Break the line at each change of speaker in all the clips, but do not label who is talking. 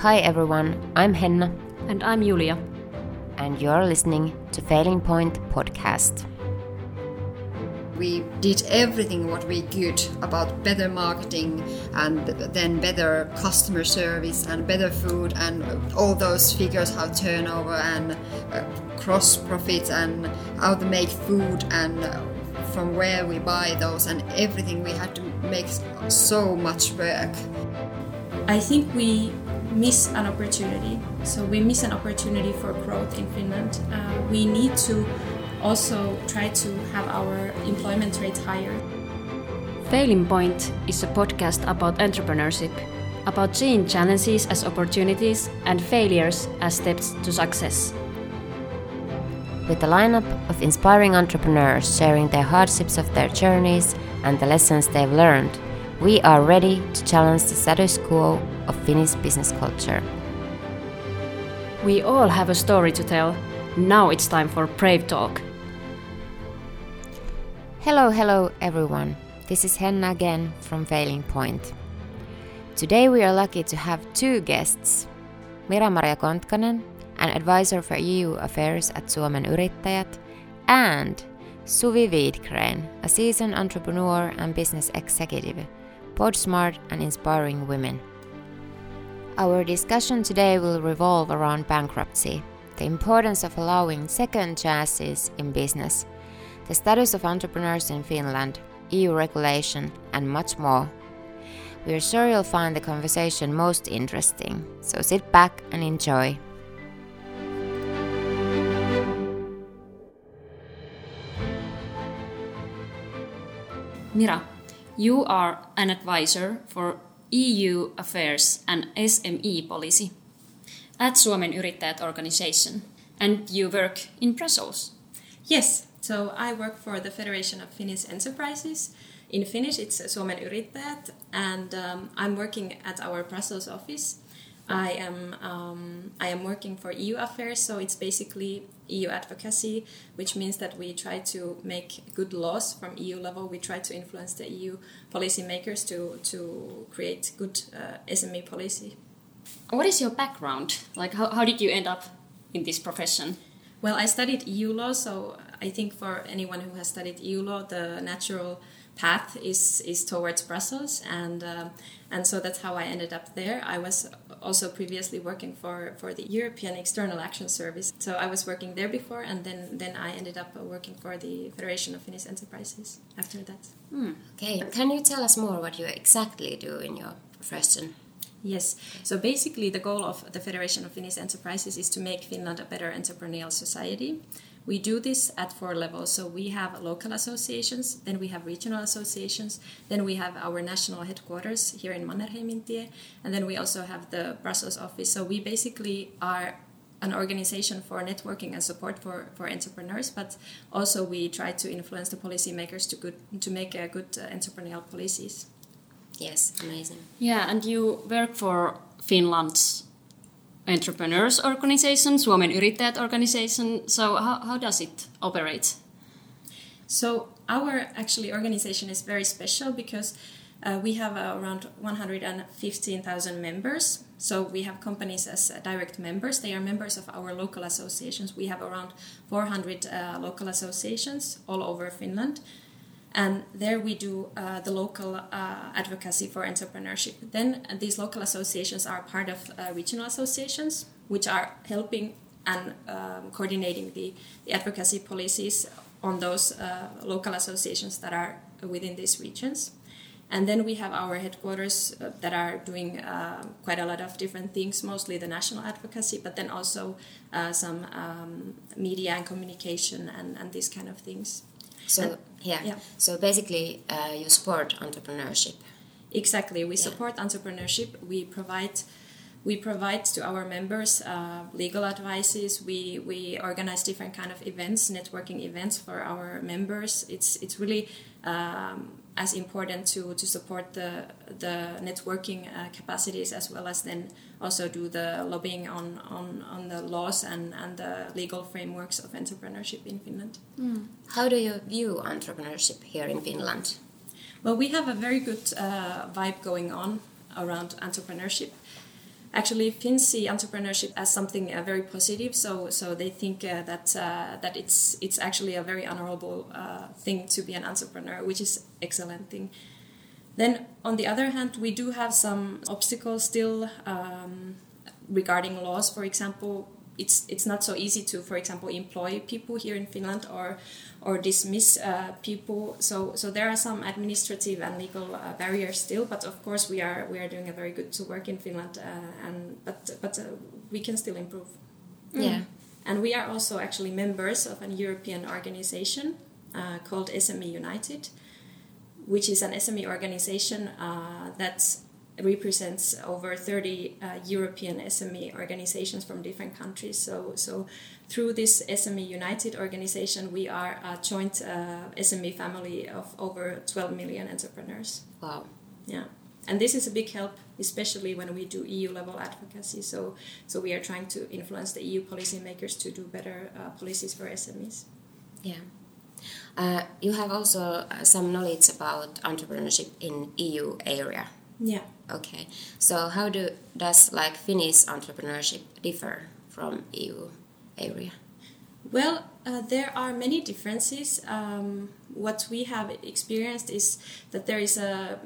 Hi everyone, I'm Henna.
And I'm Julia.
And you're listening to Failing Point podcast.
We did everything what we could about better marketing and then better customer service and better food and all those figures how turnover and uh, gross profits and how to make food and from where we buy those and everything we had to make so much work.
I think we miss an opportunity. So we miss an opportunity for growth in Finland. Uh, we need to also try to have our employment rate higher.
Failing Point is a podcast about entrepreneurship, about seeing challenges as opportunities and failures as steps to success.
With a lineup of inspiring entrepreneurs sharing their hardships of their journeys and the lessons they've learned, we are ready to challenge the status quo of Finnish business culture.
We all have a story to tell. Now it's time for Brave Talk.
Hello, hello everyone. This is Henna again from Failing Point. Today we are lucky to have two guests Mira-Maria Kontkanen, an advisor for EU affairs at Suomen Yrittäjät, and Suvi Widgren, a seasoned entrepreneur and business executive, both smart and inspiring women. Our discussion today will revolve around bankruptcy, the importance of allowing second chances in business, the status of entrepreneurs in Finland, EU regulation, and much more. We are sure you'll find the conversation most interesting, so sit back and enjoy.
Mira, you are an advisor for EU affairs and SME policy at Suomen Yrittäjät organization, and you work in Brussels.
Yes, so I work for the Federation of Finnish Enterprises. In Finnish, it's Suomen Yrittäjät, and um, I'm working at our Brussels office. I am um, I am working for EU affairs, so it's basically EU advocacy, which means that we try to make good laws from EU level. We try to influence the EU policymakers to to create good uh, SME policy.
What is your background? Like, how, how did you end up in this profession?
Well, I studied EU law, so I think for anyone who has studied EU law, the natural path is is towards Brussels, and uh, and so that's how I ended up there. I was also previously working for for the European External Action Service, so I was working there before, and then then I ended up working for the Federation of Finnish Enterprises after that.
Hmm. Okay, can you tell us more what you exactly do in your profession?
Yes. So basically, the goal of the Federation of Finnish Enterprises is to make Finland a better entrepreneurial society. We do this at four levels. So we have local associations, then we have regional associations, then we have our national headquarters here in Mannerheimintie, and then we also have the Brussels office. So we basically are an organization for networking and support for, for entrepreneurs, but also we try to influence the policymakers to good to make a good uh, entrepreneurial policies.
Yes, amazing.
Yeah, and you work for Finland's entrepreneurs organization, Suomen Yrittäjät organization. So how, how does it operate?
So our actually organization is very special because uh, we have uh, around 115,000 members. So we have companies as uh, direct members. They are members of our local associations. We have around 400 uh, local associations all over Finland and there we do uh, the local uh, advocacy for entrepreneurship. Then uh, these local associations are part of uh, regional associations, which are helping and um, coordinating the, the, advocacy policies on those uh, local associations that are within these regions. And then we have our headquarters uh, that are doing quite a lot of different things, mostly the national advocacy, but then also some um, media and communication and, and these kind of things.
So and, yeah. yeah. So basically, uh, you support entrepreneurship.
Exactly, we yeah. support entrepreneurship. We provide we provide to our members uh, legal advices. We we organize different kind of events, networking events for our members. It's it's really um, as important to, to support the the networking uh, capacities as well as then also do the lobbying on, on, on the laws and, and the legal frameworks of entrepreneurship in Finland.
Mm. How do you view entrepreneurship here in Finland?
Well, we have a very good uh, vibe going on around entrepreneurship. Actually Finns see entrepreneurship as something uh, very positive. So so they think uh, that uh, that it's it's actually a very honorable uh, thing to be an entrepreneur, which is excellent thing. Then on the other hand, we do have some obstacles still um, regarding laws. For example, it's it's not so easy to, for example, employ people here in Finland or or dismiss uh, people. So so there are some administrative and legal uh, barriers still. But of course, we are we are doing a very good to work in Finland, uh, and but but uh, we can still improve.
Yeah.
And we are also actually members of an European organization uh, called SME United, which is an SME organization uh, that represents over 30 uh, European SME organizations from different countries. So, so through this SME United organization, we are a joint uh, SME family of over 12 million entrepreneurs.
Wow.
Yeah. And this is a big help, especially when we do EU level advocacy. So, so we are trying to influence the EU policymakers to do better uh, policies for SMEs.
Yeah. Uh, you have also uh, some knowledge about entrepreneurship in EU area.
Yeah.
Okay. So how do does like Finnish entrepreneurship differ from EU area?
Well, uh, there are many differences. Um, what we have experienced is that there is a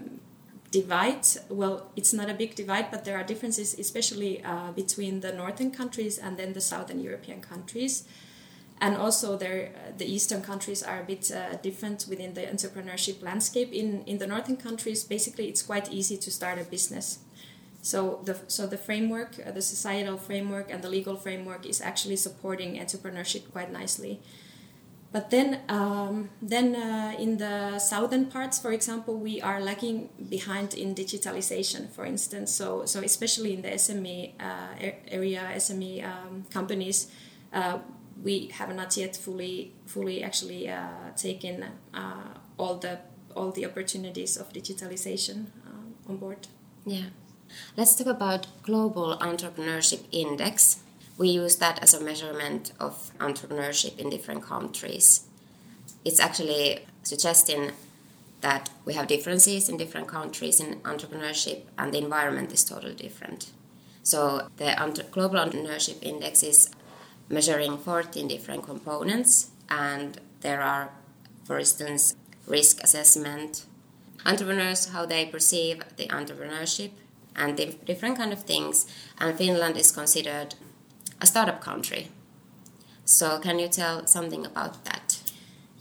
divide. Well, it's not a big divide, but there are differences, especially uh, between the northern countries and then the southern European countries. And also, there, uh, the eastern countries are a bit uh, different within the entrepreneurship landscape. In, in the northern countries, basically, it's quite easy to start a business. So the, so the framework, uh, the societal framework, and the legal framework is actually supporting entrepreneurship quite nicely. But then, um, then uh, in the southern parts, for example, we are lagging behind in digitalization, for instance. So, so especially in the SME uh, area, SME um, companies, uh, we have not yet fully, fully actually uh, taken uh, all the all the opportunities of digitalization uh, on board.
Yeah. Let's talk about Global Entrepreneurship Index we use that as a measurement of entrepreneurship in different countries. It's actually suggesting that we have differences in different countries in entrepreneurship and the environment is totally different. So the Global Entrepreneurship Index is measuring 14 different components and there are, for instance, risk assessment, entrepreneurs, how they perceive the entrepreneurship, and different kind of things. And Finland is considered a startup country. So, can you tell something about that?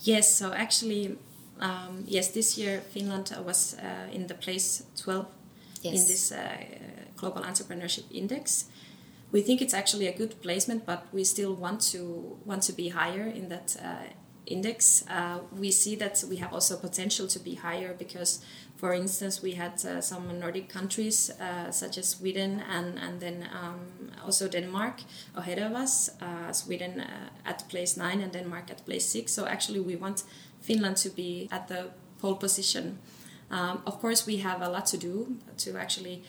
Yes, so actually, um, yes, this year Finland was uh, in the place 12 yes. in this uh, Global Entrepreneurship Index. We think it's actually a good placement, but we still want to want to be higher in that uh, index. Uh, we see that we have also potential to be higher because for instance, we had uh, some Nordic countries uh, such as Sweden and, and then um, also Denmark ahead of us. Uh, Sweden uh, at place nine and Denmark at place six. So actually, we want Finland to be at the pole position. Um, of course, we have a lot to do to actually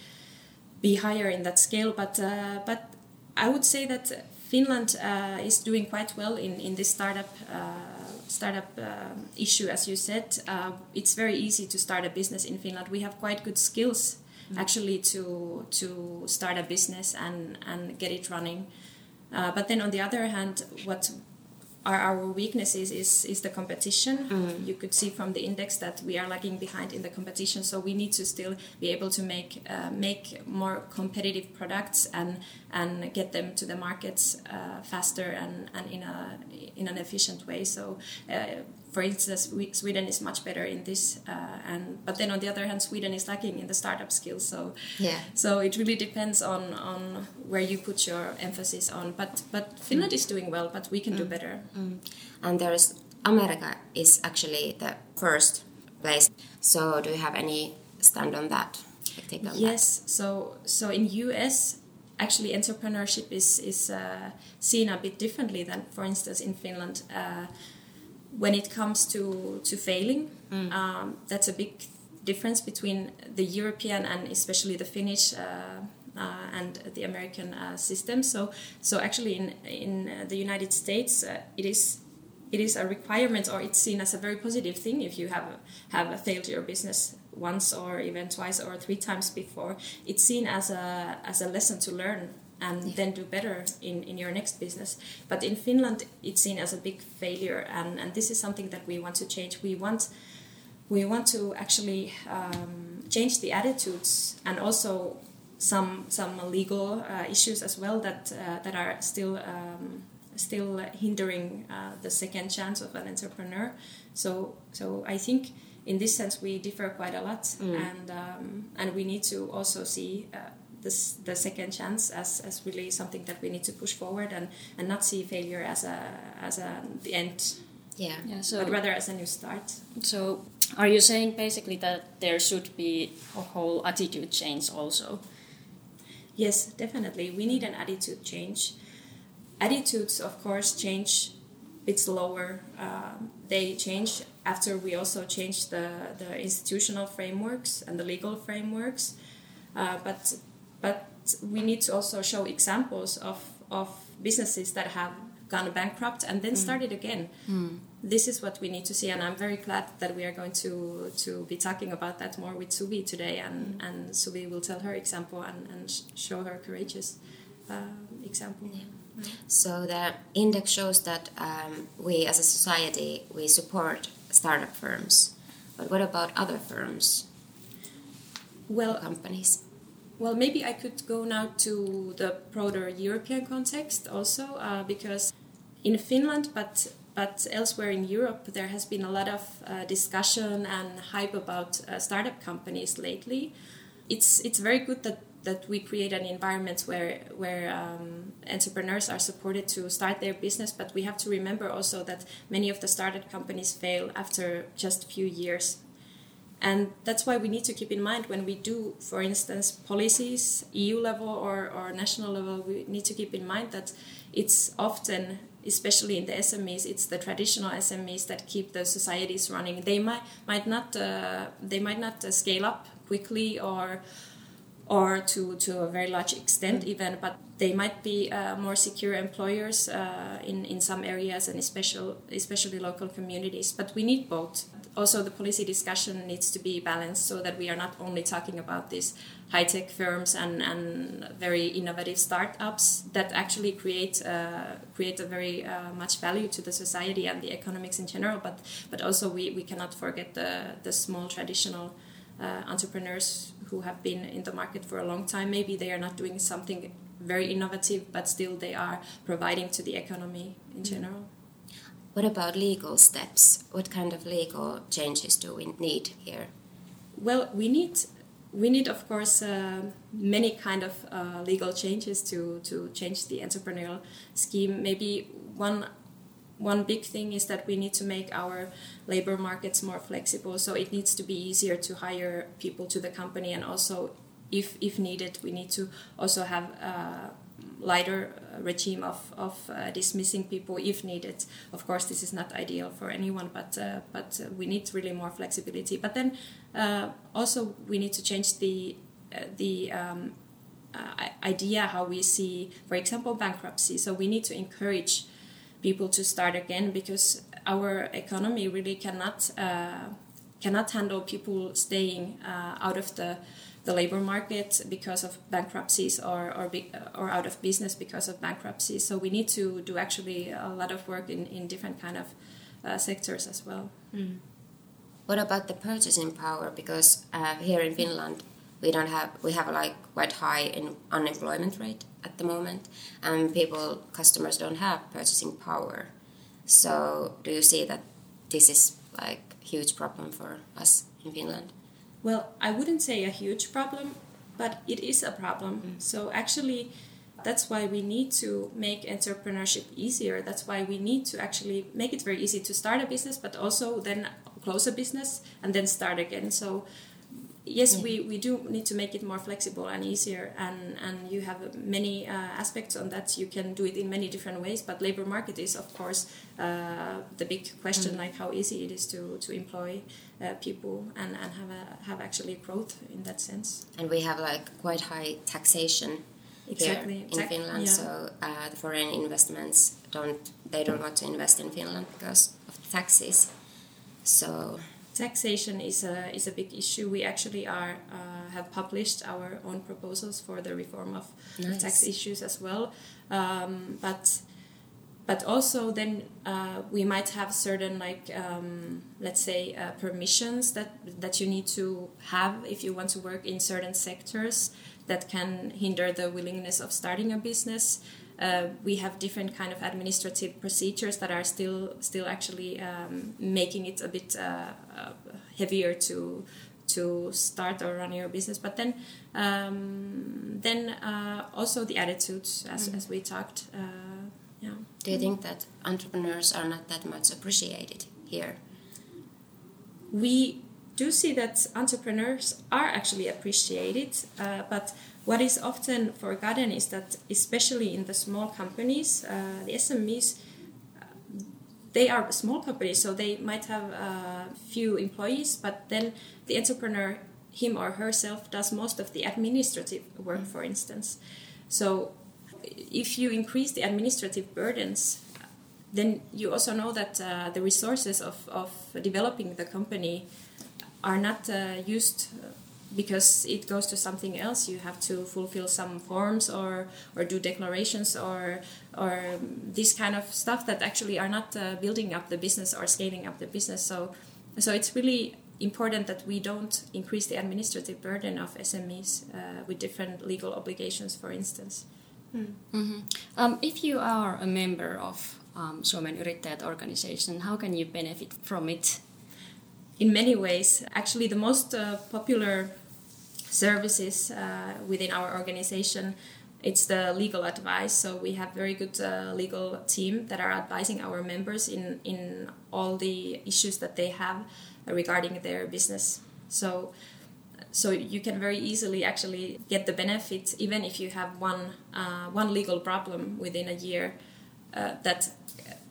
be higher in that scale, but uh, but I would say that Finland uh, is doing quite well in in this startup startup uh, issue, as you said, uh, it's very easy to start a business in Finland. We have quite good skills mm. actually to to start a business and and get it running. Uh, but then on the other hand, what are our weaknesses is is the competition. Mm. You could see from the index that we are lagging behind in the competition. So we need to still be able to make uh, make more competitive products and and get them to the markets uh, faster and, and in a in an efficient way. So. Uh, for instance, Sweden is much better in this, uh, and but then on the other hand, Sweden is lacking in the startup skills. So
yeah,
so it really depends on on where you put your emphasis on. But but Finland mm. is doing well, but we can mm. do better.
Mm. And there's America is actually the first place. So do you have any stand on that?
On yes. That? So so in US, actually entrepreneurship is is uh, seen a bit differently than, for instance, in Finland. Uh, when it comes to to failing, mm. um, that's a big difference between the European and especially the Finnish. Uh, uh, and the American uh, system. So, so actually, in in the United States, uh, it is it is a requirement, or it's seen as a very positive thing if you have have failed your business once or even twice or three times before, it's seen as a as a lesson to learn and
Yeah.
then do better in, in your next business. But in Finland, it's seen as a big failure, and, and this is something that we want to change. We want we want to actually um, change the attitudes and also some some legal uh, issues as well that uh, that are still um, still hindering uh, the second chance of an entrepreneur. So so I think in this sense we differ quite a lot, and um, and we need to also see. This, the second chance as, as really something that we need to push forward and, and not see failure as a as a the end,
Yeah.
Yeah, so
but rather as a new start.
So, are you saying basically that there should be a whole attitude change also?
Yes, definitely. We need an attitude change. Attitudes, of course, change a bit slower. Um, they change after we also change the, the institutional frameworks and the legal frameworks. Uh, but but we need to also show examples of, of businesses that have gone bankrupt and then started again. This is what we need to see, and I'm very glad that we are going to to be talking about that more with Suvi today, and and Suvi will tell her example and, and sh- show her courageous uh, example.
So the index shows that um, we, as a society, we support startup firms. But what about other firms,
Well,
companies?
Well, maybe I could go now to the broader European context also, uh, because in Finland, but but elsewhere in Europe, there has been a lot of uh, discussion and hype about uh, startup companies lately. It's it's very good that that we create an environment where where um, entrepreneurs are supported to start their business, but we have to remember also that many of the startup companies fail after just a few years and that's why we need to keep in mind when we do, for instance, policies, EU level or, or national level, we need to keep in mind that it's often, especially in the SMEs, it's the traditional SMEs that keep the societies running. They might might not uh, they might not uh, scale up quickly or or to, to a very large extent even, but they might be uh, more secure employers uh, in, in some areas and especially, especially local communities. But we need both. Also, the policy discussion needs to be balanced so that we are not only talking about these high tech firms and, and very innovative startups that actually create, uh, create a very uh, much value to the society and the economics in general, but, but also we, we cannot forget the, the small traditional uh, entrepreneurs who have been in the market for a long time. Maybe they are not doing something very innovative, but still they are providing to the economy in general.
What about legal steps? What kind of legal changes do we need here?
Well, we need we need of course uh, many kind of uh, legal changes to to change the entrepreneurial scheme. Maybe one one big thing is that we need to make our labor markets more flexible. So it needs to be easier to hire people to the company, and also, if if needed, we need to also have a lighter uh, regime of of uh, dismissing people if needed. Of course, this is not ideal for anyone, but uh, but uh, we need really more flexibility. But then uh, also we need to change the uh, the um, idea how we see, for example, bankruptcy. So we need to encourage people to start again because our economy really cannot cannot handle people staying out of the the labor market because of bankruptcies or or, be, or out of business because of bankruptcies. So we need to do actually a lot of work in, in different kind of uh, sectors as well.
What about the purchasing power? Because uh, here in Finland, we don't have we have like quite high in unemployment rate at the moment, and people customers don't have purchasing power. So do you see that this is like huge problem for us in Finland?
Well, I wouldn't say a huge problem, but it is a problem. So actually, that's why we need to make entrepreneurship easier. That's why we need to actually make it very easy to start a business, but also then close a business and then start again. So yes, we, we do need to make it more flexible and easier, and, and you have many uh, aspects on that. You can do it in many different ways, but labor market is, of course, uh, the big question, like how easy it is to, to employ uh, people and, and have, a, have actually growth in that sense.
And we have like quite high taxation
Exactly.
here in
Tax-
Finland.
yeah.
So uh, the foreign investments don't they don't want to invest in Finland because of the taxes. So
taxation is a is a big issue. We actually are uh, have published our own proposals for the reform of,
Nice.
tax issues as well. Um, but but also then uh, we might have certain like um, let's say uh, permissions that that you need to have if you want to work in certain sectors that can hinder the willingness of starting a business. Uh, we have different kind of administrative procedures that are still still actually um, making it a bit uh, uh, heavier to to start or run your business. But then um, then uh, also the attitudes, as, as we talked. Uh, yeah.
Do you think that entrepreneurs are not that much appreciated here?
we do see that entrepreneurs are actually appreciated, uh, but what is often forgotten is that, especially in the small companies, uh, the SMEs, uh, they are small companies, so they might have a few employees, but then the entrepreneur, him or herself, does most of the administrative work, for instance. So, if you increase the administrative burdens, then you also know that uh, the resources of, of developing the company are not uh, used because it goes to something else. You have to fulfill some forms or, or do declarations or, or this kind of stuff that actually are not uh, building up the business or scaling up the business. So, so it's really important that we don't increase the administrative burden of SMEs uh, with different legal obligations, for instance.
Um, if you are a member of um, Suomen Yrittäjät organization, how can you benefit from it?
in many ways. Actually, the most uh, popular services uh, within our organization it's the legal advice. So we have very good uh, legal team that are advising our members in in all the issues that they have regarding their business. So. So you can very easily actually get the benefits even if you have one uh, one legal problem within a year uh, that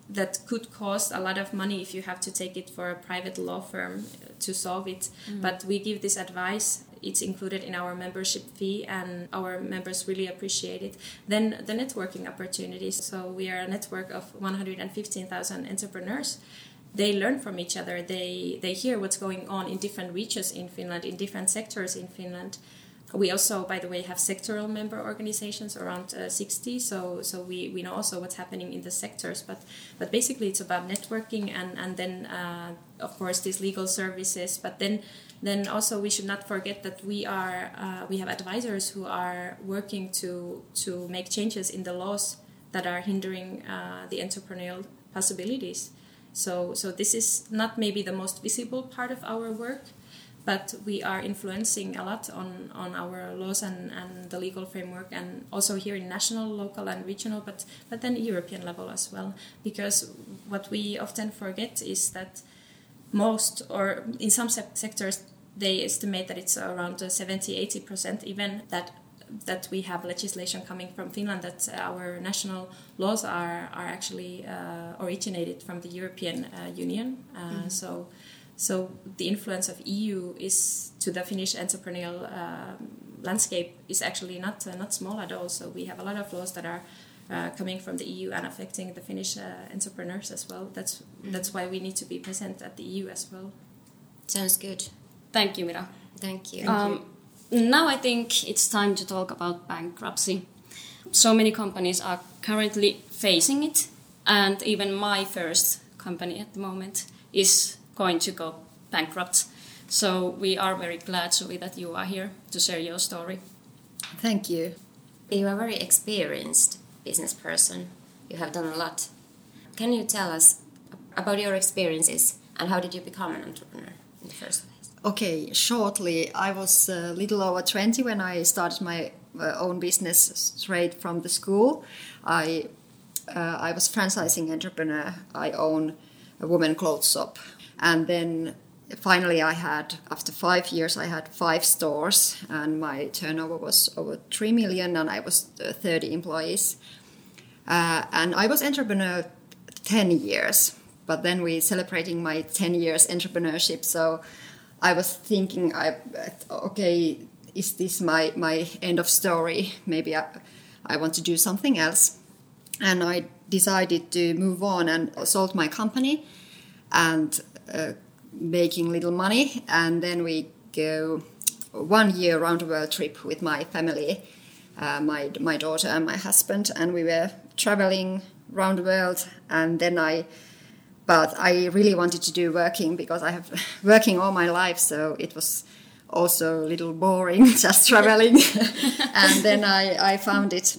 that could cost a lot of money if you have to take it for a private law firm to solve it. But we give this advice. It's included in our membership fee, and our members really appreciate it. Then the networking opportunities. So we are a network of 115,000 entrepreneurs. They learn from each other. They they hear what's going on in different regions in Finland, in different sectors in Finland. We also, by the way, have sectoral member organizations around uh, 60. So, so we, we know also what's happening in the sectors. But, but basically, it's about networking and and then uh, of course these legal services. But then then also we should not forget that we are uh, we have advisors who are working to to make changes in the laws that are hindering uh, the entrepreneurial possibilities. So so this is not maybe the most visible part of our work but we are influencing a lot on, on our laws and, and the legal framework and also here in national local and regional but but then european level as well. Because what we often forget is that most or in some sec- sectors they estimate that it's around uh, 70 80% even that that we have legislation coming from Finland that our national laws are are actually uh, originated from the European uh, Union uh, so so the influence of EU is to the Finnish entrepreneurial um, landscape is actually not uh, not small at all. So we have a lot of laws that are uh, coming from the EU and affecting the Finnish uh, entrepreneurs as well. That's that's why we need to be present at the EU as well.
Sounds good.
Thank you, Mira.
Thank you.
Um, now I think it's time to talk about bankruptcy. So many companies are currently facing it, and even my first company at the moment is going to go bankrupt. So we are very glad, Suvi, that you are here to share your story.
Thank you.
You are a very experienced business person. You have done a lot. Can you tell us about your experiences and how did you become an entrepreneur in the first place?
Okay, shortly, I was a little over 20 when I started my uh, own business straight from the school. I, uh, I was franchising entrepreneur. I own a woman clothes shop. And then finally, I had, after five years, I had five stores, and my turnover was over 3 million, and I was uh, 30 employees. Uh, and I was entrepreneur 10 years, but then we celebrating my 10 years entrepreneurship. So I was thinking, I okay, is this my, my end of story? Maybe I, I want to do something else. And I decided to move on and sold my company and uh, making little money, and then we go one year round the world trip with my family, uh, my my daughter and my husband, and we were traveling around the world. And then I, but I really wanted to do working because I have working all my life, so it was also a little boring just traveling. and then I I found it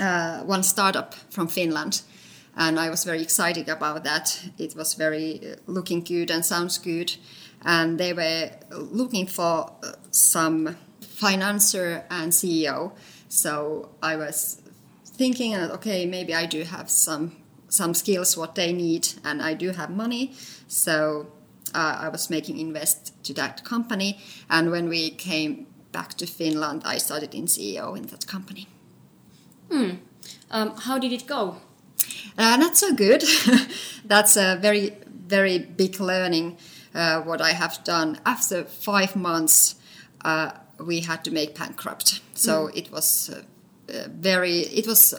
uh, one startup from Finland and I was very excited about that. It was very uh, looking good and sounds good, and they were looking for uh, some financier and CEO. So I was thinking okay, maybe I do have some some skills what they need, and I do have money, so uh, I was making invest to that company. And when we came back to Finland, I started in CEO in that company.
Hmm. Um, how did it go?
Uh, not so good. That's a very, very big learning. Uh, what I have done after five months, uh, we had to make bankrupt. So mm. it was uh, uh, very. It was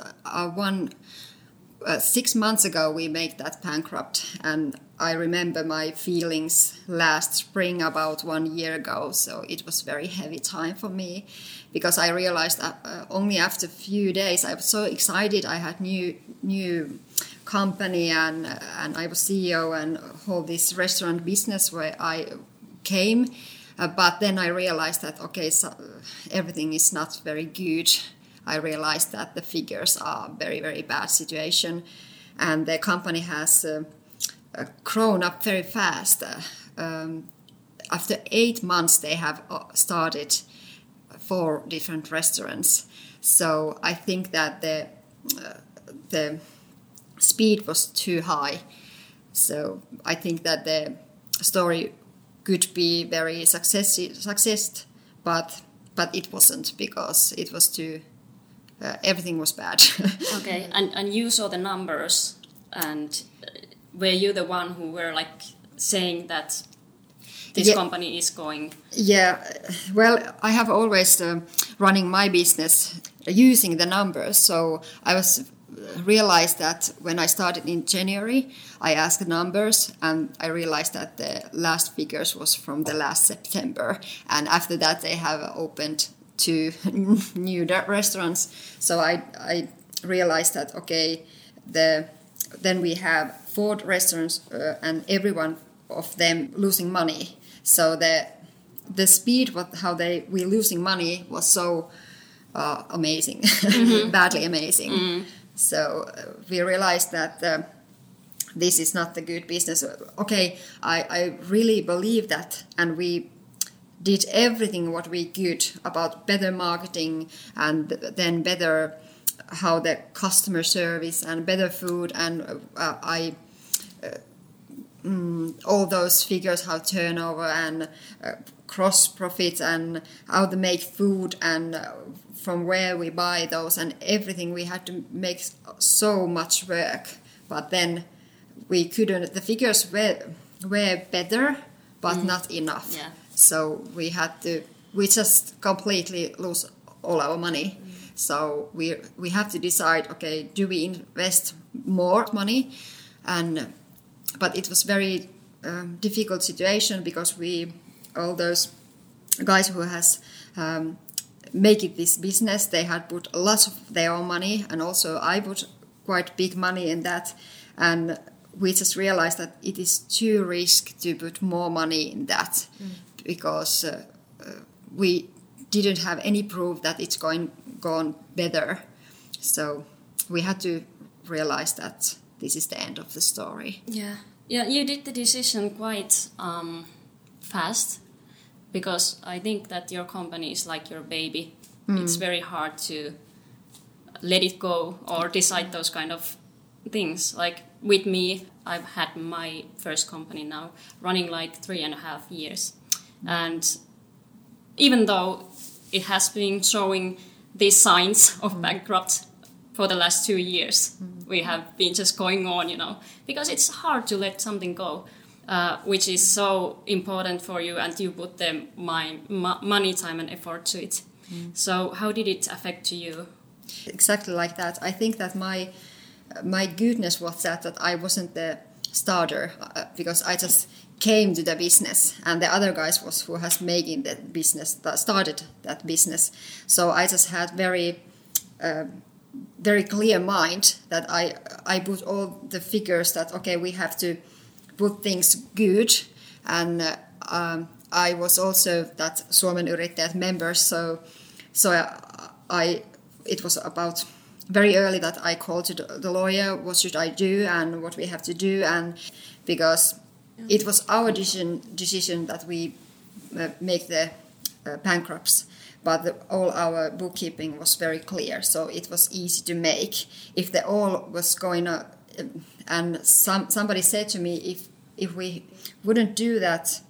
uh, six months ago we made that bankrupt, and I remember my feelings last spring about one year ago. So it was very heavy time for me because I realized that uh, only after a few days I was so excited. I had new new company and and I was CEO and all this restaurant business where I came. Uh, but then I realized that okay, so everything is not very good. I realized that the figures are very very bad situation, and the company has. Uh, uh, grown up very fast. Uh, um, after eight months, they have uh, started four different restaurants. So I think that the the speed was too high. So I think that the story could be very success, success but but it wasn't because it was too uh, everything was bad.
okay, and and you saw the numbers, and were you the one who were like saying that this yeah. company is going?
Yeah, well, I have always uh, running my business using the numbers. So I was uh, realized that when I started in January, I asked the numbers and I realized that the last figures was from the last September. And after that, they have opened two new restaurants. So I, I realized that, okay, the then we have four restaurants uh, and every one of them losing money. So the the speed what how they we losing money was so uh, amazing, mm-hmm. badly amazing. Mm-hmm. So uh, we realized that uh, this is not the good business. Okay, I, I really believe that, and we did everything what we could about better marketing and then better how the customer service and better food and uh, I uh, mm, all those figures how turnover and uh, gross profits and how to make food and uh, from where we buy those and everything we had to make so much work but then we couldn't the figures were were better but mm. not enough
yeah.
So we had to we just completely lose all our money mm so we we have to decide. Okay, do we invest more money? And but it was very um, difficult situation because we all those guys who has um, make it this business they had put a lot of their own money and also I put quite big money in that and we just realized that it is too risk to put more money in that mm. Because uh, uh, we didn't have any proof that it's going gone better. So we had to realize that this is the end of the story.
Yeah, yeah. You did the decision quite um, fast because I think that your company is like your baby. Mm. It's very hard to let it go or decide those kind of things. Like with me, I've had my first company now running like three and a half years, and even though it has been showing these signs of mm. bankrupt for the last two years. Mm. We have been just going on, you know, because it's hard to let something go, uh, which is so important for you, and you put the my, money, time, and effort to it. Mm. So, how did it affect you?
Exactly like that. I think that my my goodness was that that I wasn't the starter uh, because I just came to the business and the other guys was who has making the business that started that business. So i just had very uh, very clear mind that i i put all the figures that okay we have to put things good. And uh, um, i was also that suomen yrittäjät member so so I, I it was about very early that i called to the lawyer what should i do and what we have to do. And because it was our decision, decision that we uh, make the uh, bankrupts, but the, all our bookkeeping was very clear, so it was easy to make. If the all was going on, uh, and some somebody said to me, if if we wouldn't do that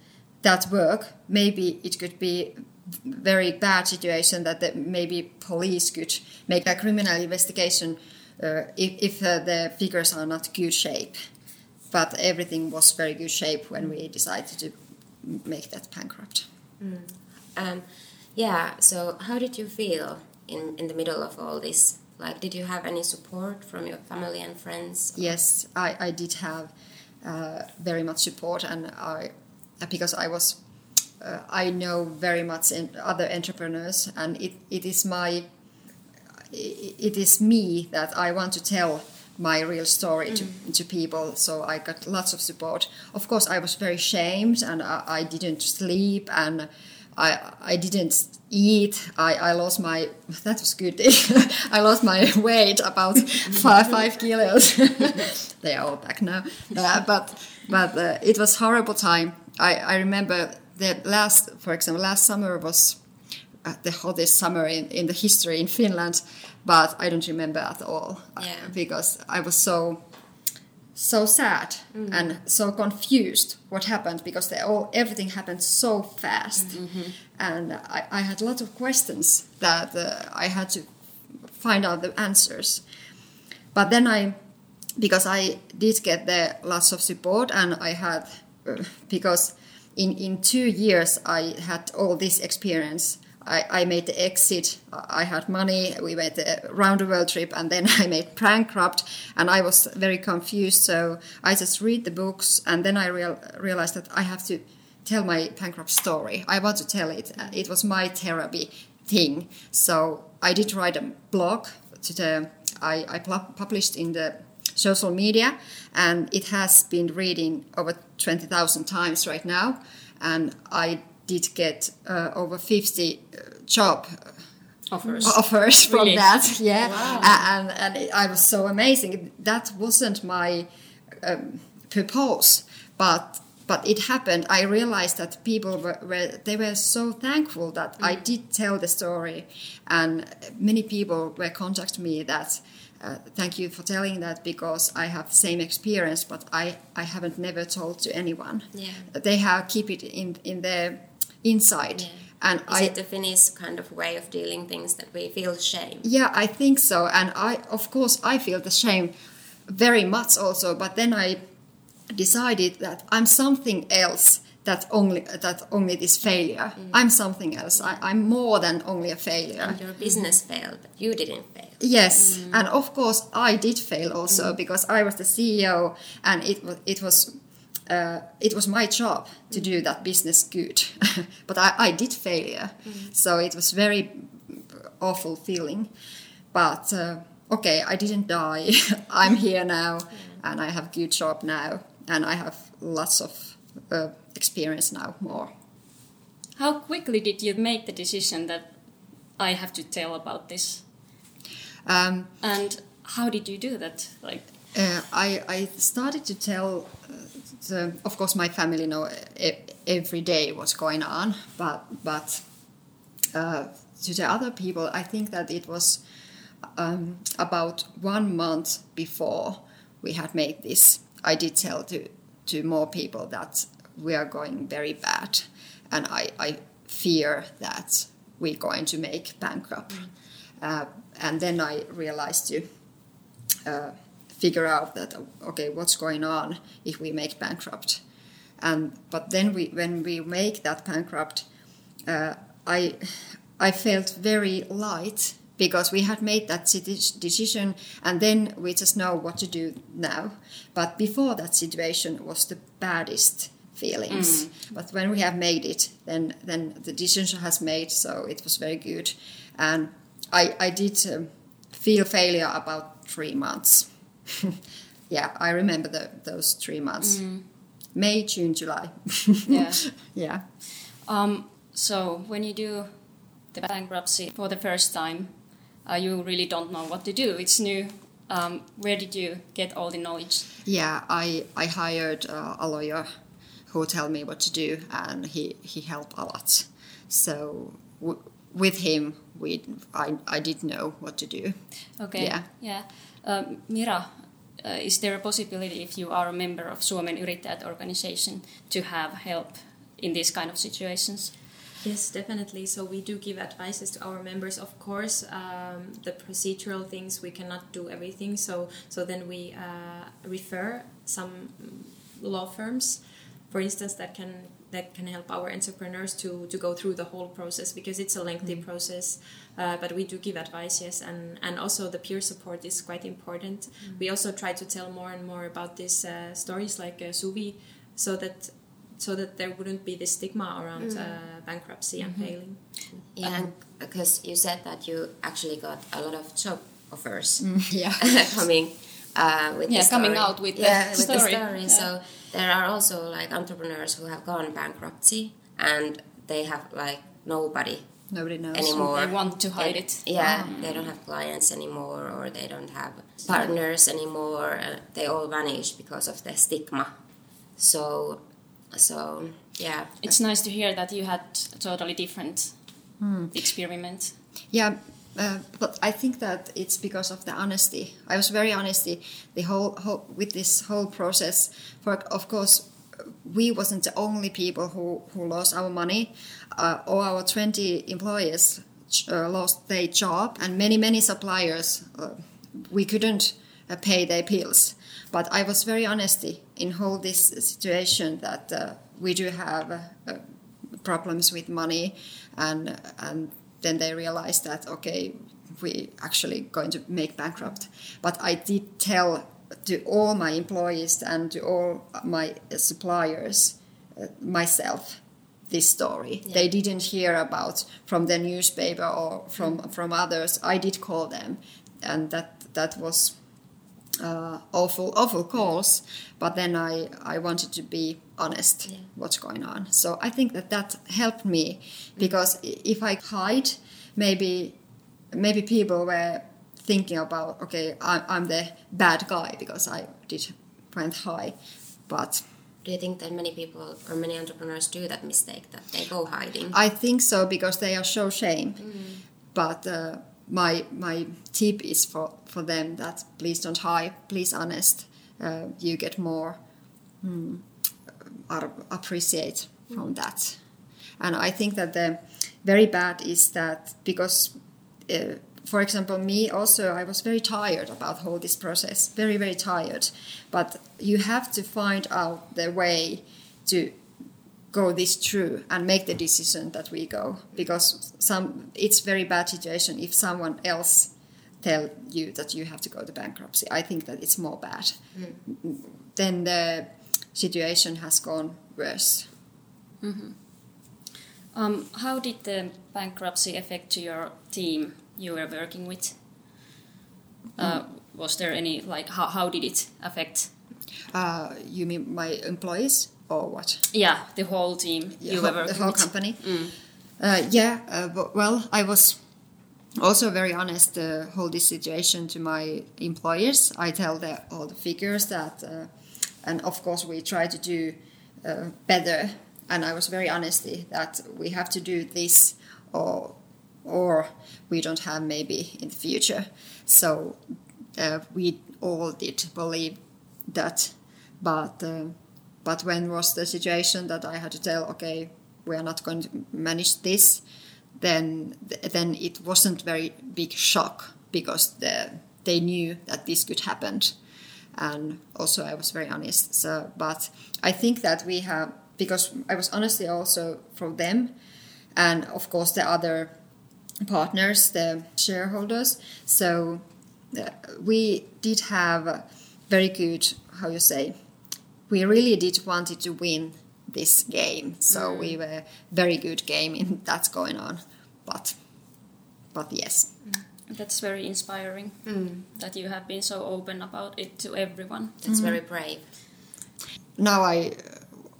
that work, maybe it could be very bad situation that the, maybe police could make a criminal investigation uh, if, if uh, the figures are not in good shape but everything was very good shape when we decided to make that bankrupt.
Mm. Um, yeah. So how did you feel in in the middle of all this? Like, did you have any support from your family and friends?
Yes, I, I did have uh, very much support, and I because I was uh, I know very much in other entrepreneurs, and it, it is my it is me that I want to tell my real story to, mm. to people so i got lots of support of course i was very shamed and i, I didn't sleep and I, I didn't eat. I, I lost my that was good. I lost my weight about five five kilos. they are all back now, uh, but but uh, it was horrible time. I, I remember the last, for example, last summer was the hottest summer in, in the history in Finland, but I don't remember at all
uh, yeah.
because I was so so sad mm. and so confused what happened because they all everything happened so fast
mm-hmm.
and I, I had lots of questions that uh, I had to find out the answers but then I because I did get the lots of support and I had uh, because in in two years I had all this experience I, I made the exit. I had money. We made the round the world trip, and then I made bankrupt, and I was very confused. So I just read the books, and then I real, realized that I have to tell my bankrupt story. I want to tell it. Uh, it was my therapy thing. So I did write a blog. To the I, I published in the social media, and it has been reading over twenty thousand times right now. And I did get uh, over 50 uh, job
offers
offers from
really?
that yeah
wow.
and, and it, i was so amazing that wasn't my um, purpose but but it happened i realized that people were, were they were so thankful that mm. i did tell the story and many people were contacting me that uh, thank you for telling that because I have the same experience, but I, I haven't never told to anyone.
Yeah.
They have keep it in in their inside.
Yeah.
And
Is
I,
it the Finnish kind of way of dealing things that we feel shame?
Yeah, I think so. And I, of course, I feel the shame very much also. But then I decided that I'm something else that only that only this failure. Mm. I'm something else. I, am more than only a failure.
And your business failed, but you didn't fail.
Yes, mm. and of course I did fail also mm. because I was the CEO, and it was it was uh, it was my job to do that business good, but I, I did failure, mm. so it was very awful feeling. But uh, okay, I didn't die. I'm here now, and I have a good job now, and I have lots of uh, experience now more.
How quickly did you make the decision that I have to tell about this?
Um,
and how did you do that? Like,
uh, I, I started to tell the, of course my family know every day what's going on but but uh, to the other people i think that it was um, about one month before we had made this i did tell to to more people that we are going very bad and i, I fear that we're going to make bankrupt mm. uh, and then i realized to uh, figure out that okay what's going on if we make bankrupt and but then we when we make that bankrupt uh, i i felt very light because we had made that decision and then we just know what to do now but before that situation was the baddest feelings. But when we have made it, then then the decision has made. So it was very good, and I I did um, feel failure about three months. yeah, I remember the, those three months. May, June, July.
Yeah.
yeah.
Um, so when you do the bankruptcy for the first time, uh, you really don't know what to do. It's new. Um, where did you get all the knowledge?
Yeah, I I hired uh, a lawyer who told me what to do, and he he helped a lot. So w- with him, we I I did know what to do.
Okay.
Yeah.
Yeah. Um, Mira, uh, is there a possibility if you are a member of Suomen Yrittäjät organization to have help in these kind of situations?
Yes, definitely. So we do give advices to our members. Of course, um, the procedural things we cannot do everything. So so then we uh, refer some law firms, for instance, that can that can help our entrepreneurs to to go through the whole process because it's a lengthy process. Uh, but we do give advice, yes, and and also the peer support is quite important. We also try to tell more and more about these uh, stories like uh, Suvi, so that so that there wouldn't be this stigma around uh, bankruptcy and failing.
Yeah, because you said that you actually got a lot of job offers
Yeah.
coming uh, with
Yeah,
the
coming
story.
out with the
with
story.
the story.
Yeah.
So there are also like entrepreneurs who have gone bankruptcy and they have like nobody
Nobody knows.
anymore.
They want to hide
They-
it.
Yeah, they don't have clients anymore, or they don't have partners anymore. Uh, they all vanish because of the stigma. So, so yeah,
It's nice to hear that you had a totally different experiment.
Yeah, uh, but I think that it's because of the honesty. I was very honesty the whole, whole with this whole process. For of course, we wasn't the only people who who lost our money. Uh, all our twenty employees uh, lost their job, and many many suppliers. Uh, we couldn't uh, pay their bills. But I was very honesty in whole this situation that we do have. Problems with money and and then they realized that okay we actually going to make bankrupt. But i did tell to all my employees and to all my suppliers uh, myself this story. They didn't hear about from the newspaper or from from others. I did call them. And that that was uh, awful awful calls but then i i wanted to be honest
Yeah.
what's going on. So i think that that helped me because if i hide maybe maybe people were thinking about okay i'm, I'm the bad guy because i did went high. But
do you think that many people or many entrepreneurs do that mistake that they go hiding?
i think so because they are so shame. But uh, my my tip is for for them that please don't hide please honest uh, you get more. Mm, ar- appreciate from that. And i think that the very bad is that because uh, for example me also i was very tired about whole this process very very tired. But you have to find out the way to go this through and make the decision that we go. Because some it's very bad situation if someone else tell you that you have to go to bankruptcy. I think that it's more bad. Then the situation has gone worse
Um, how did the bankruptcy affect your team you were working with? Uh, was there any like how, how did it affect?
uh, you mean my employees or what
Yeah, the whole team you were
whole- the whole
with.
company. Uh, yeah, uh, well, I was also very honest the whole this situation to my employers. I tell the, all the figures that, uh, and of course we try to do uh, better. And I was very honest that we have to do this, or or we don't have maybe in the future. So uh, we all did believe that, but uh, but when was the situation that I had to tell, okay, we are not going to manage this, then then it wasn't very big shock because the, they knew that this could happen, and also I was very honest. So, but I think that we have because I was honestly also from them, and of course the other partners, the shareholders. So uh, we did have very good, how you say, we really did wanted to win this game. So we were very good game in that's going on, but but yes,
That's very inspiring that you have been so open about it to everyone.
That's very brave.
now I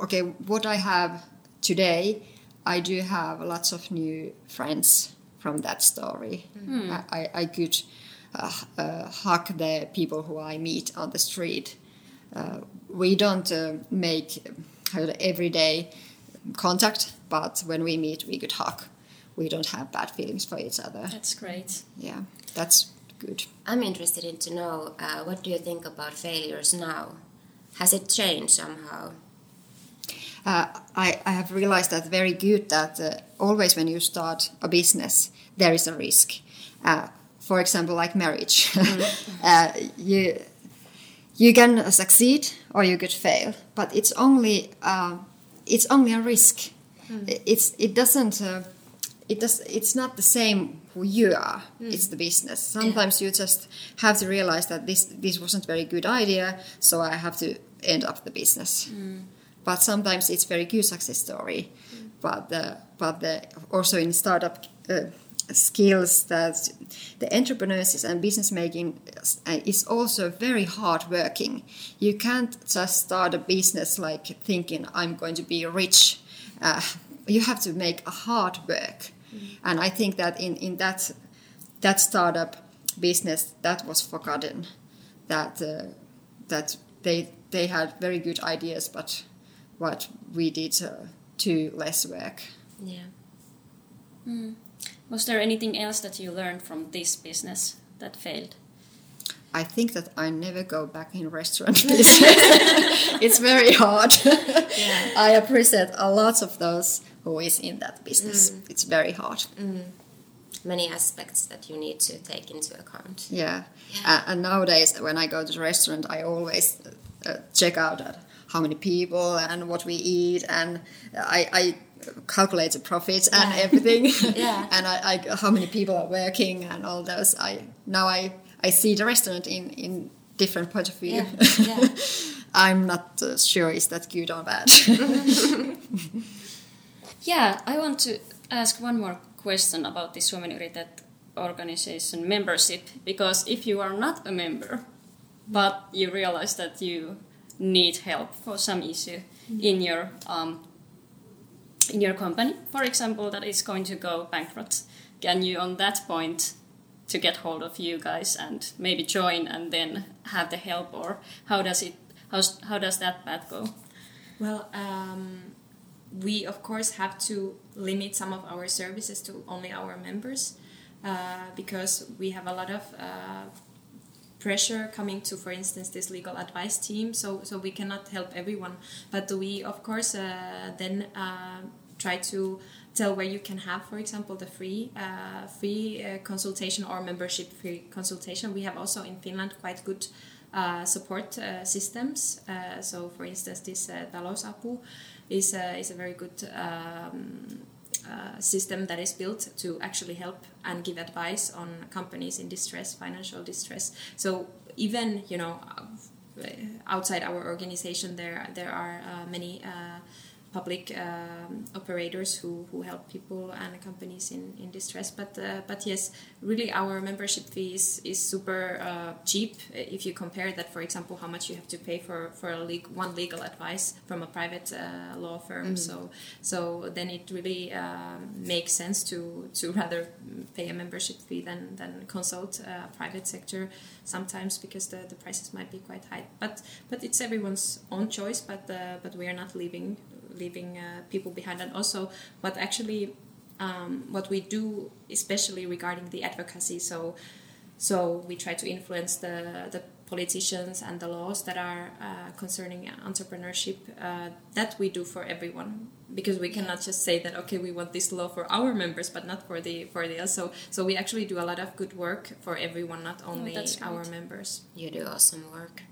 okay what I have today. I do have lots of new friends from that story. I, I, I could uh, uh, hug the people who I meet on the street. Uh, we don't uh, make uh, everyday contact, but when we meet, we could hug. We don't have bad feelings for each other.
That's great.
Yeah, that's good.
I'm interested in to know uh, what do you think about failures now? Has it changed somehow?
uh, I, I have realized that very good that uh, always when you start a business, there is a risk. Uh, for example, like marriage, uh, you you can succeed or you could fail, but it's only uh, it's only a risk. It's it doesn't. Uh, it does. It's not the same who you are. It's the business. Sometimes you just have to realize that this this wasn't a very good idea, so I have to end up the business but sometimes it's very good success story. But the, but the, also in startup uh, skills that the entrepreneurs and business making uh, is also very hard working. You can't just start a business like thinking I'm going to be rich. Uh, you have to make a hard work, and I think that in in that that startup business that was forgotten. That uh, that they they had very good ideas, but what we did uh, too less work.
Yeah.
Was there anything else that you learned from this business that failed?
I think that I never go back in restaurant business. it's very hard. I appreciate a lot of those who is in that business. It's very hard.
Many aspects that you need to take into account.
Yeah. Uh, and nowadays, when I go to the restaurant, I always uh, check out how many people and what we eat, and I, I calculate the profits and everything,
Yeah.
and I, I how many people are working and all those. I now I I see the restaurant in in different point of view.
Yeah, yeah.
I'm not uh, sure is that good or bad.
Yeah, I want to ask one more question about the Suomen Yrittäjät organization membership because if you are not a member, but you realize that you need help for some issue in your um, in your company, for example, that is going to go bankrupt, can you on that point to get hold of you guys and maybe join and then have the help, or how does it how how does that path go?
Well, um, we of course have to limit some of our services to only our members uh, because we have a lot of uh, pressure coming to, for instance, this legal advice team. So so we cannot help everyone, but we of course uh, then uh, try to tell where you can have, for example, the free uh, free uh, consultation or membership free consultation. We have also in Finland quite good support systems. So, for instance, this Talousapu is a, is a very good um, uh, system that is built to actually help and give advice on companies in distress, financial distress. So, even you know, outside our organization, there there are uh, many. Uh, public um, operators who, who help people and companies in, in distress. But uh, but yes, really our membership fee is, is super uh, cheap if you compare that, for example, how much you have to pay for for a leg- one legal advice from a private uh, law firm. So so then it really um, makes sense to to rather pay a membership fee than than consult a private sector sometimes because the, the prices might be quite high. But but it's everyone's own choice. But uh, but we are not leaving leaving uh, people behind. And also what actually um, what we do especially regarding the advocacy so so we try to influence the the politicians and the laws that are uh, concerning entrepreneurship uh, that we do for everyone. Because we cannot just say that okay we want this law for our members but not for the for the so so we actually do a lot of good work for everyone not only
that's
our members.
You do awesome work.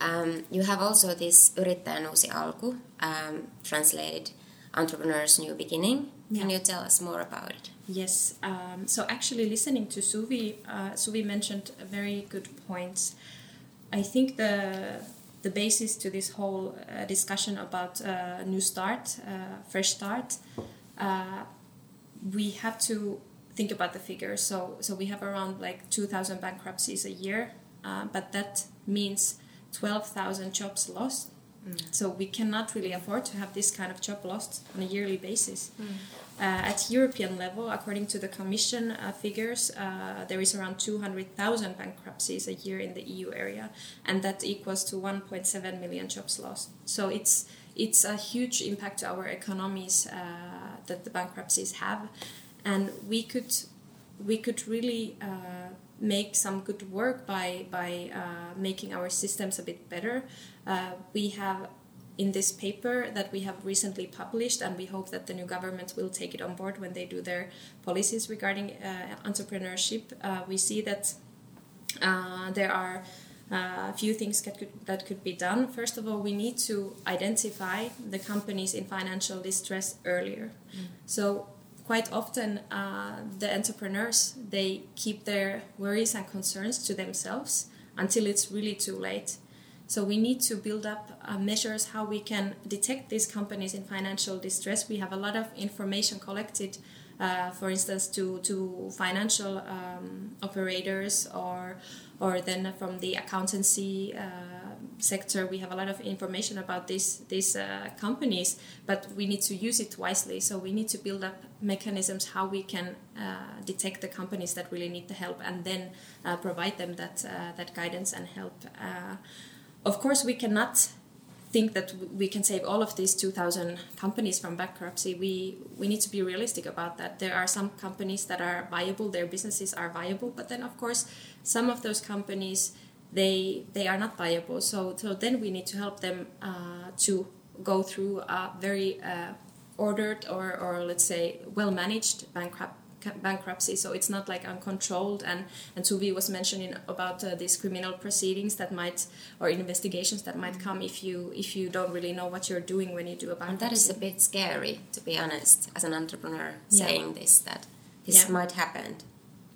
Um, you have also this Yrittäjän uusi alku, um, translated Entrepreneur's New Beginning. Can you tell us more about it?
Yes. Um, so actually, listening to Suvi, uh, Suvi mentioned very good points. I think the the basis to this whole uh, discussion about uh, new start, uh, fresh start, uh, we have to think about the figures. So, so we have around like 2,000 bankruptcies a year, uh, but that means 12,000 jobs lost. So we cannot really afford to have this kind of job lost on a yearly basis. Uh, at European level, according to the Commission uh, figures, uh, there is around 200,000 bankruptcies a year in the EU area, and that equals to 1.7 million jobs lost. So it's it's a huge impact to our economies uh, that the bankruptcies have, and we could we could really uh, make some good work by by uh, making our systems a bit better. Uh, we have in this paper that we have recently published, and we hope that the new government will take it on board when they do their policies regarding uh, entrepreneurship. Uh, we see that uh, there are uh, a few things that could, that could be done. First of all, we need to identify the companies in financial distress earlier. So quite often uh, the entrepreneurs they keep their worries and concerns to themselves until it's really too late. So we need to build up uh, measures how we can detect these companies in financial distress. We have a lot of information collected uh, for instance to, to financial um, operators or or then from the accountancy uh, sector we have a lot of information about these these uh, companies but we need to use it wisely. So we need to build up mechanisms how we can uh, detect the companies that really need the help and then uh, provide them that uh, that guidance and help. Uh, of course we cannot think that we can save all of these 2000 companies from bankruptcy. We we need to be realistic about that. There are some companies that are viable their businesses are viable but then of course some of those companies they they are not viable so so then we need to help them uh, to go through a very uh, ordered or or let's say well managed bankrupt bankruptcy so it's not like uncontrolled and and Suvi was mentioning about uh, these criminal proceedings that might or investigations that might come if you if you don't really know what you're doing when you do a bankruptcy
And that is a bit scary, to be honest, as an entrepreneur,
Yeah.
saying this that this
Yeah.
might happen.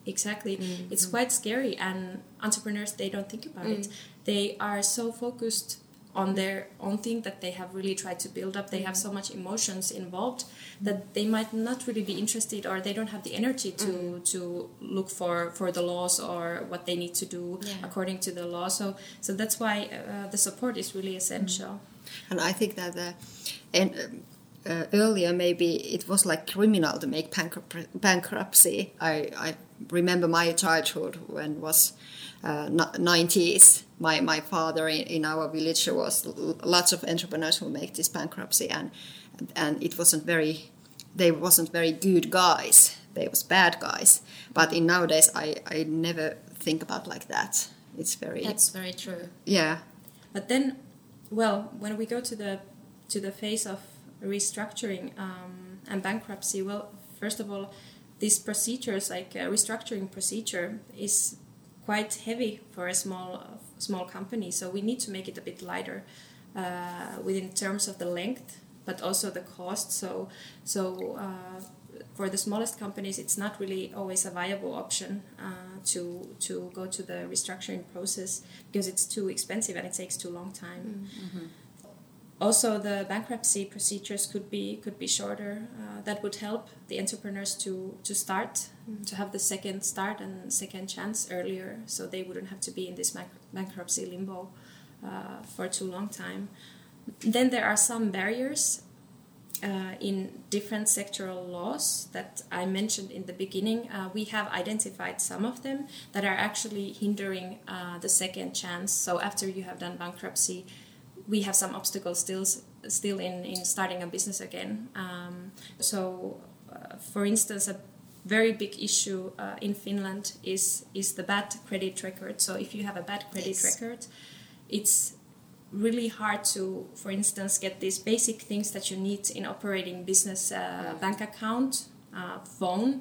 Exactly
Mm-hmm.
it's quite scary and entrepreneurs they don't think about it
Mm.
they are so focused on their own thing that they have really tried to build up they have
Mm.
so much emotions involved that they might not really be interested or they don't have the energy to
Mm.
to look for for the laws or what they need to do
Yeah.
according to the law so so that's why uh, the support is really essential
And I think that the and, um, uh, earlier maybe it was like criminal to make bankrup- bankruptcy. I, I remember my childhood when was uh, 90s. My, my father in, in our village was l- lots of entrepreneurs who make this bankruptcy and and it wasn't very they wasn't very good guys. They was bad guys. But in nowadays I, I never think about like that. It's very
That's very true.
yeah.
But then, well, when we go to the to the phase of restructuring um, and bankruptcy, well, first of all, these procedures, like a restructuring procedure, is quite heavy for a small small company. So we need to make it a bit lighter, uh, within terms of the length, but also the cost. So so. Uh, for the smallest companies, it's not really always a viable option uh, to to go to the restructuring process because it's too expensive and it takes too long time. Also, the bankruptcy procedures could be could be shorter. Uh, that would help the entrepreneurs to to start to have the second start and second chance earlier, so they wouldn't have to be in this bank- bankruptcy limbo uh, for too long time. Then there are some barriers uh, in different sectoral laws that I mentioned in the beginning. Uh, we have identified some of them that are actually hindering uh, the second chance. So after you have done bankruptcy, we have some obstacles still still in, in starting a business again. Um, so, uh, for instance, a very big issue uh, in Finland is is the bad credit record. So if you have a bad credit
Yes.
record, it's really hard to, for instance, get these basic things that you need in operating business: uh, bank account, uh, phone.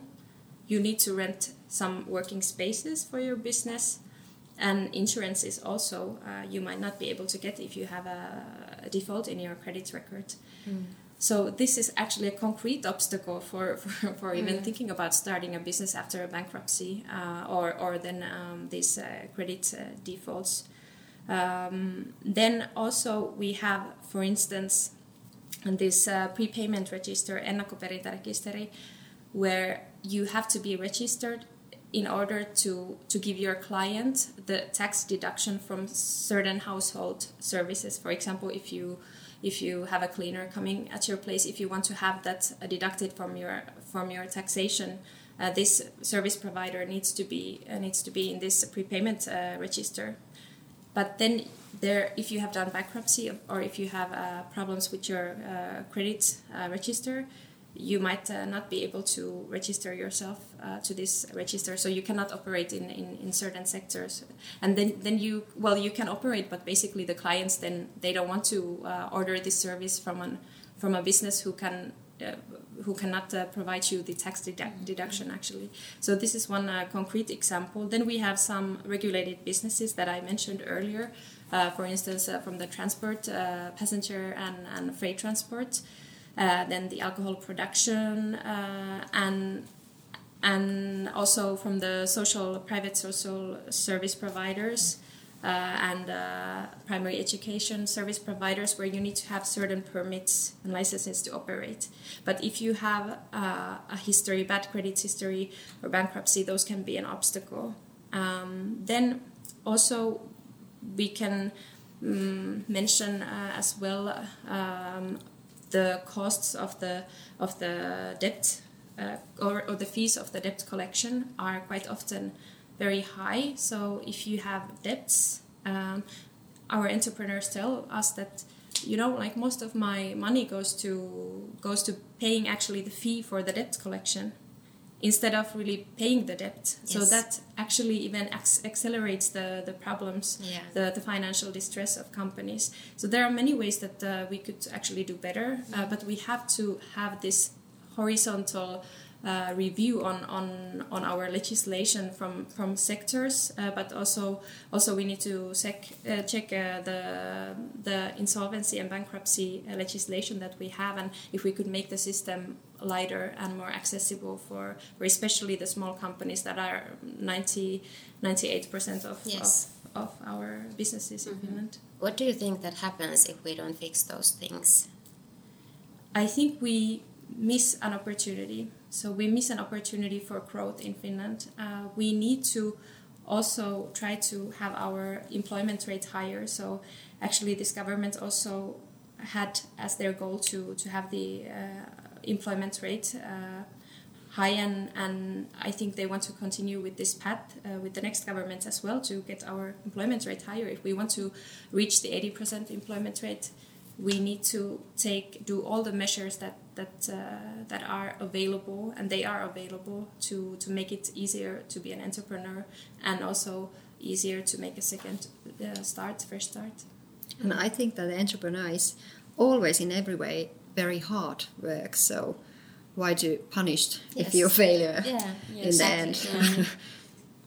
You need to rent some working spaces for your business, and insurance is also uh, you might not be able to get if you have a, a default in your credit record. So this is actually a concrete obstacle for, for, for even thinking about starting a business after a bankruptcy uh, or, or then um, these uh, credit uh, defaults. Um, then also we have, for instance, this uh, prepayment register, ennakkoperintärekisteri, where you have to be registered in order to, to give your client the tax deduction from certain household services. For example, if you if you have a cleaner coming at your place, if you want to have that deducted from your from your taxation, uh, this service provider needs to be uh, needs to be in this prepayment uh, register. But then there, if you have done bankruptcy or if you have uh, problems with your uh, credit uh, register, you might uh, not be able to register yourself uh, to this register. So you cannot operate in, in, in certain sectors. And then, then you well you can operate but basically the clients then they don't want to uh, order this service from an from a business who can uh, who cannot uh, provide you the tax dedu- deduction actually. So this is one uh, concrete example. Then we have some regulated businesses that i mentioned earlier for instance from the transport passenger and, and freight transport then the alcohol production, uh, and and also from the social private social service providers uh, and uh, primary education service providers where you need to have certain permits and licenses to operate. But if you have uh, a history, bad credit history, or bankruptcy, those can be an obstacle. Um, then also we can um, mention uh, as well um, the costs of the of the debt uh, or, or the fees of the debt collection are quite often very high. So if you have debts, um, our entrepreneurs tell us that you know like most of my money goes to goes to paying actually the fee for the debt collection instead of really paying the debt. Yes. So that actually even ac- accelerates the, the problems, yeah. the, the financial distress of companies. So there are many ways that uh, we could actually do better, uh, but we have to have this horizontal uh, review on, on on our legislation from from sectors, uh, but also also we need to sec, uh, check uh, the the insolvency and bankruptcy uh, legislation that we have, and if we could make the system lighter and more accessible for, for especially the small companies that are 90 98 percent of, yes. of, of our businesses mm-hmm. in Finland.
What do you think that happens if we don't fix those things?
I think we miss an opportunity so we miss an opportunity for growth in Finland. Uh, we need to also try to have our employment rate higher. So actually, this government also had as their goal to to have the uh, employment rate. Uh, high and, and I think they want to continue with this path uh, with the next government as well to get our employment rate higher. If we want to reach the 80% employment rate, we need to take do all the measures that that uh, that are available and they are available to to make it easier to be an entrepreneur and also easier to make a second uh, start first start
and i think that the entrepreneur is always in every way very hard work so why do punish yes. if you failure yeah, in exactly. the end
yeah.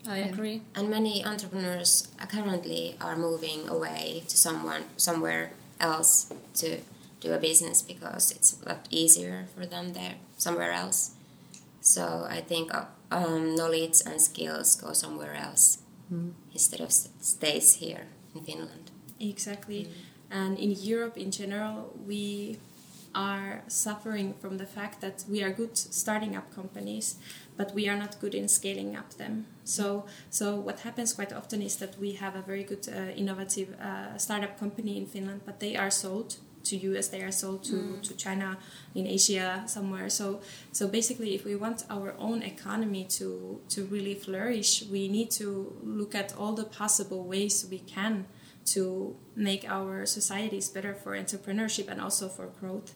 I agree.
And many entrepreneurs currently are moving away to someone somewhere else to do a business because it's a lot easier for them there somewhere else. So I think um, knowledge and skills go somewhere else mm. instead of stays here in Finland.
Exactly, mm. and in Europe in general, we are suffering from the fact that we are good starting up companies, but we are not good in scaling up them. So, so what happens quite often is that we have a very good uh, innovative uh, startup company in Finland, but they are sold to US, they are sold to, mm. to China, in Asia somewhere. So, so basically, if we want our own economy to to really flourish, we need to look at all the possible ways we can to make our societies better for entrepreneurship and also for growth.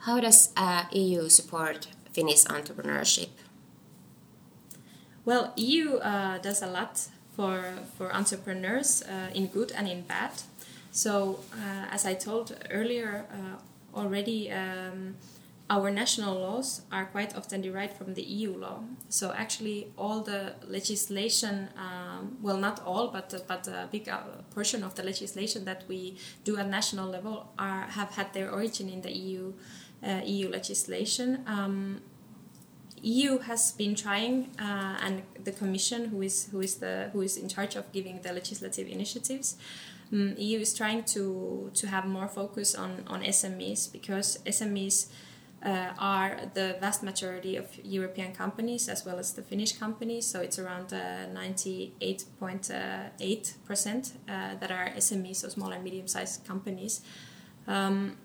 How does uh, EU support Finnish entrepreneurship?
Well, EU uh, does a lot for for entrepreneurs uh, in good and in bad. So, uh, as I told earlier uh, already. Um, our national laws are quite often derived from the EU law. So actually, all the legislation, um, well, not all, but but a big uh, portion of the legislation that we do at national level are have had their origin in the EU EU legislation. Um, EU has been trying, uh, and the Commission, who is who is the who is in charge of giving the legislative initiatives, um, EU is trying to to have more focus on on SMEs because SMEs. Uh, are the vast majority of European companies as well as the Finnish companies. So it's around uh, 98.8% uh, that are SMEs, so small and medium sized companies. Um,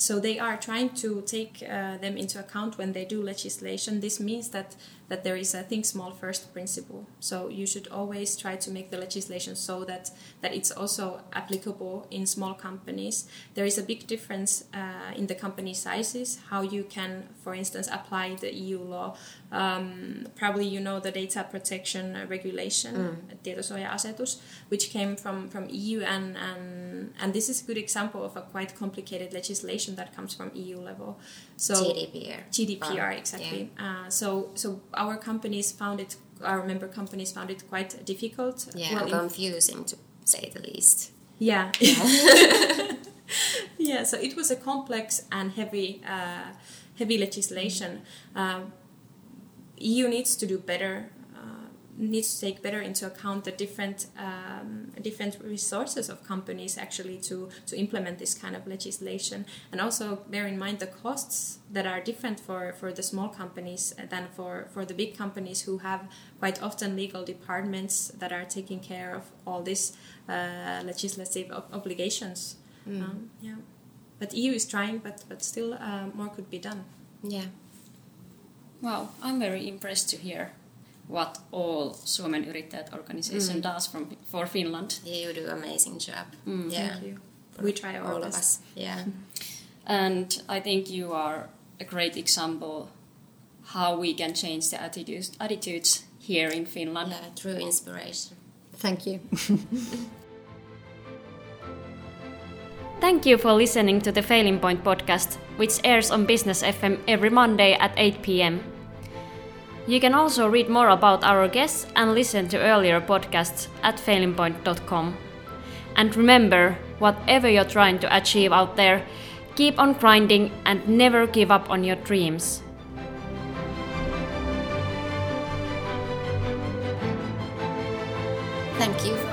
so they are trying to take uh, them into account when they do legislation. This means that that there is a think small first principle. So you should always try to make the legislation so that that it's also applicable in small companies. There is a big difference uh, in the company sizes. How you can, for instance, apply the EU law. Um, probably you know the data protection regulation, mm. tietosuoja-asetus, which came from from EU and and and this is a good example of a quite complicated legislation that comes from EU level.
So GDPR.
GDPR, exactly. Yeah. Uh, so so our companies found it, our member companies found it quite difficult.
Yeah, well, confusing to say the least.
Yeah. Yeah. yeah. So it was a complex and heavy, uh, heavy legislation. Uh, EU needs to do better needs to take better into account the different um, different resources of companies actually to to implement this kind of legislation. And also bear in mind the costs that are different for for the small companies than for for the big companies who have quite often legal departments that are taking care of all these uh, legislative ob- obligations. Mm. um, yeah. But EU is trying but but still uh, more could be done.
Yeah.
Wow I'm very impressed to hear what all Suomen Yrittäjät organization mm. does from, for Finland.
Yeah, you do amazing job.
Mm.
Yeah.
Thank you. We try
all
of
us. Yeah.
And I think you are a great example how we can change the attitudes, attitudes here in Finland.
Yeah, true inspiration.
Thank you.
Thank you for listening to the Failing Point podcast, which airs on Business FM every Monday at 8 p.m. You can also read more about our guests and listen to earlier podcasts at failingpoint.com. And remember, whatever you're trying to achieve out there, keep on grinding and never give up on your dreams.
Thank you